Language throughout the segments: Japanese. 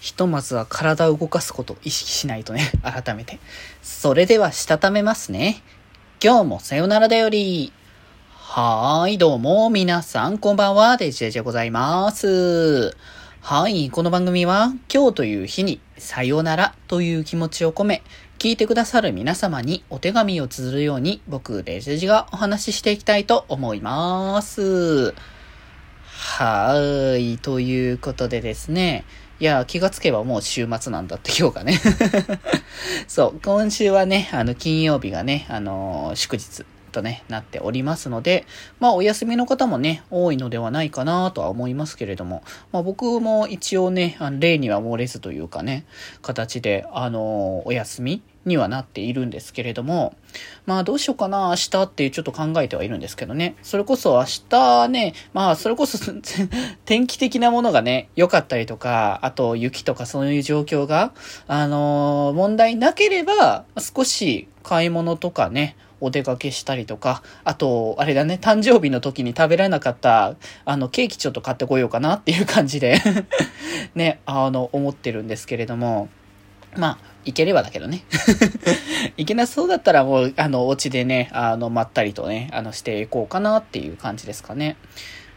ひとまずは体を動かすことを意識しないとね、改めて。それでは、したためますね。今日もさよならだより。はーい、どうも、皆さん、こんばんは、デジェジでございます。はい、この番組は、今日という日に、さよならという気持ちを込め、聞いてくださる皆様にお手紙を綴るように、僕、デジェジがお話ししていきたいと思います。はーい、ということでですね、いや、気がつけばもう週末なんだって今日がね。そう、今週はね、あの、金曜日がね、あのー、祝日。とね、なっておりますので、まあ、お休みの方もね、多いのではないかなとは思いますけれども、まあ、僕も一応ね、あの例には漏れずというかね、形で、あのー、お休みにはなっているんですけれども、まあどうしようかな、明日っていうちょっと考えてはいるんですけどね。それこそ明日ね、まあそれこそ 天気的なものがね、良かったりとか、あと雪とかそういう状況が、あのー、問題なければ、少し買い物とかね、お出かけしたりとか、あと、あれだね、誕生日の時に食べられなかった、あの、ケーキちょっと買ってこようかなっていう感じで ね、あの、思ってるんですけれども、まあ、いければだけどね。いけなそうだったらもう、あの、お家でね、あの、まったりとね、あの、していこうかなっていう感じですかね。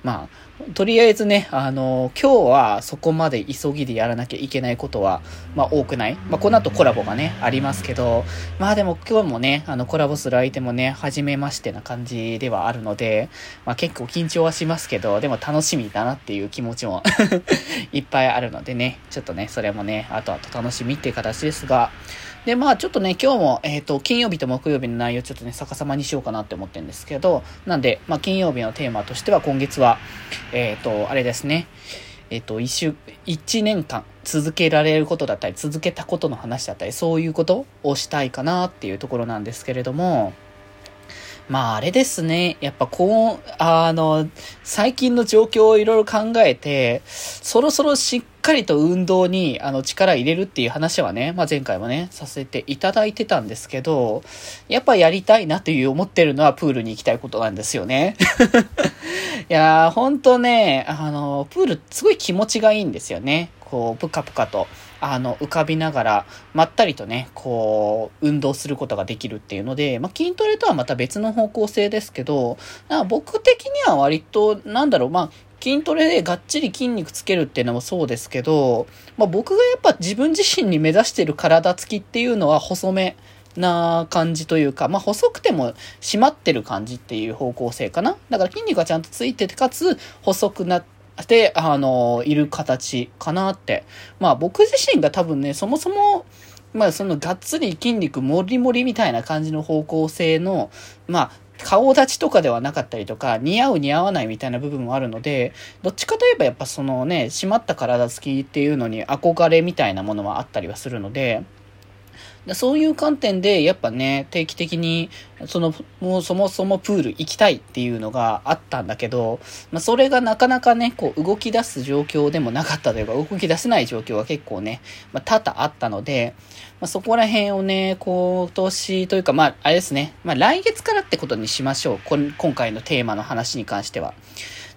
まあ、とりあえずね、あの、今日はそこまで急ぎでやらなきゃいけないことは、まあ多くない。まあこの後コラボがね、ありますけど、まあでも今日もね、あのコラボする相手もね、初めましてな感じではあるので、まあ結構緊張はしますけど、でも楽しみだなっていう気持ちも いっぱいあるのでね、ちょっとね、それもね、後々楽しみっていう形ですが、で、まあちょっとね、今日も、えっ、ー、と、金曜日と木曜日の内容ちょっとね、逆さまにしようかなって思ってるんですけど、なんで、まあ金曜日のテーマとしては今月は、えっ、ー、と、あれですね、えっ、ー、と、一週、一年間続けられることだったり、続けたことの話だったり、そういうことをしたいかなっていうところなんですけれども、まああれですね。やっぱこう、あの、最近の状況をいろいろ考えて、そろそろしっかりと運動にあの力入れるっていう話はね、まあ前回もね、させていただいてたんですけど、やっぱやりたいなという思ってるのはプールに行きたいことなんですよね。いやー、ほんとね、あの、プールすごい気持ちがいいんですよね。こう、ぷかぷかと。あの、浮かびながら、まったりとね、こう、運動することができるっていうので、まあ、筋トレとはまた別の方向性ですけど、僕的には割と、なんだろう、まあ、筋トレでがっちり筋肉つけるっていうのもそうですけど、まあ、僕がやっぱ自分自身に目指してる体つきっていうのは細めな感じというか、まあ、細くても締まってる感じっていう方向性かな。だから筋肉がちゃんとついてて、かつ細くなって、で、あの、いる形かなって。まあ僕自身が多分ね、そもそも、まあそのがっつり筋肉もりもりみたいな感じの方向性の、まあ顔立ちとかではなかったりとか、似合う似合わないみたいな部分もあるので、どっちかといえばやっぱそのね、締まった体つきっていうのに憧れみたいなものはあったりはするので、そういう観点で、やっぱね、定期的に、その、もうそもそもプール行きたいっていうのがあったんだけど、まあ、それがなかなかね、こう、動き出す状況でもなかったというか、動き出せない状況が結構ね、まあ、多々あったので、まあ、そこら辺をね、今年というか、まあ、あれですね、まあ、来月からってことにしましょう。今回のテーマの話に関しては。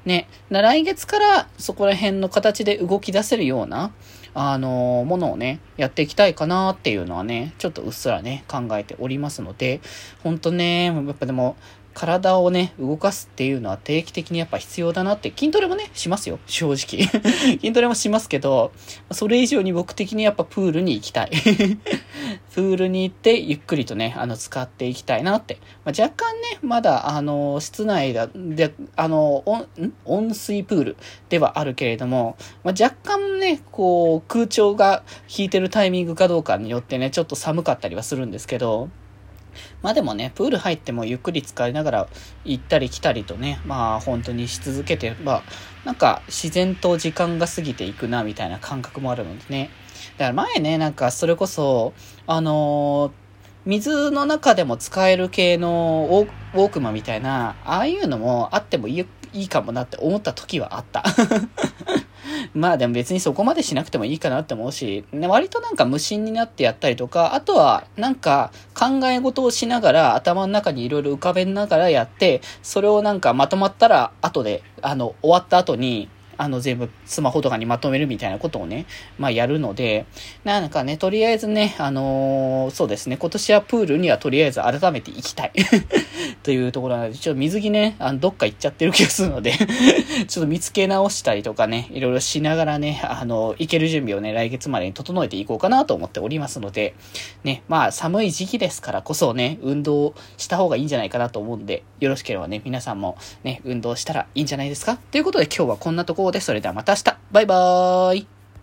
ね、来月からそこら辺の形で動き出せるような、あの、ものをね、やっていきたいかなっていうのはね、ちょっとうっすらね、考えておりますので、ほんとね、やっぱでも、体をね、動かすっていうのは定期的にやっぱ必要だなって、筋トレもね、しますよ、正直。筋トレもしますけど、それ以上に僕的にやっぱプールに行きたい。プールに行ってゆっくりとね、あの、使っていきたいなって。まあ、若干ね、まだ、あの、室内だ、で、あの、温、水プールではあるけれども、まあ、若干ね、こう、空調が引いてるタイミングかどうかによってね、ちょっと寒かったりはするんですけど、まあでもね、プール入ってもゆっくり使いながら行ったり来たりとね、まあ本当にし続けてまあ、なんか自然と時間が過ぎていくなみたいな感覚もあるのでね。だから前ね、なんかそれこそ、あのー、水の中でも使える系のウォークマンみたいな、ああいうのもあってもいいいいかもなって思った時はあった。まあでも別にそこまでしなくてもいいかなって思うし、ね、割となんか無心になってやったりとか、あとはなんか考え事をしながら頭の中にいろいろ浮かべながらやって、それをなんかまとまったら後で、あの、終わった後に、あの、全部スマホとかにまとめるみたいなことをね、まあやるので、なんかね、とりあえずね、あのー、そうですね、今年はプールにはとりあえず改めて行きたい。というところなので、ちょっと水着ね、あの、どっか行っちゃってる気がするので ちょっと見つけ直したりとかね、いろいろしながらね、あの、行ける準備をね、来月までに整えていこうかなと思っておりますので、ね、まあ寒い時期ですからこそね、運動した方がいいんじゃないかなと思うんで、よろしければね、皆さんもね、運動したらいいんじゃないですか？ということで今日はこんなところで、それではまた明日。バイバーイ。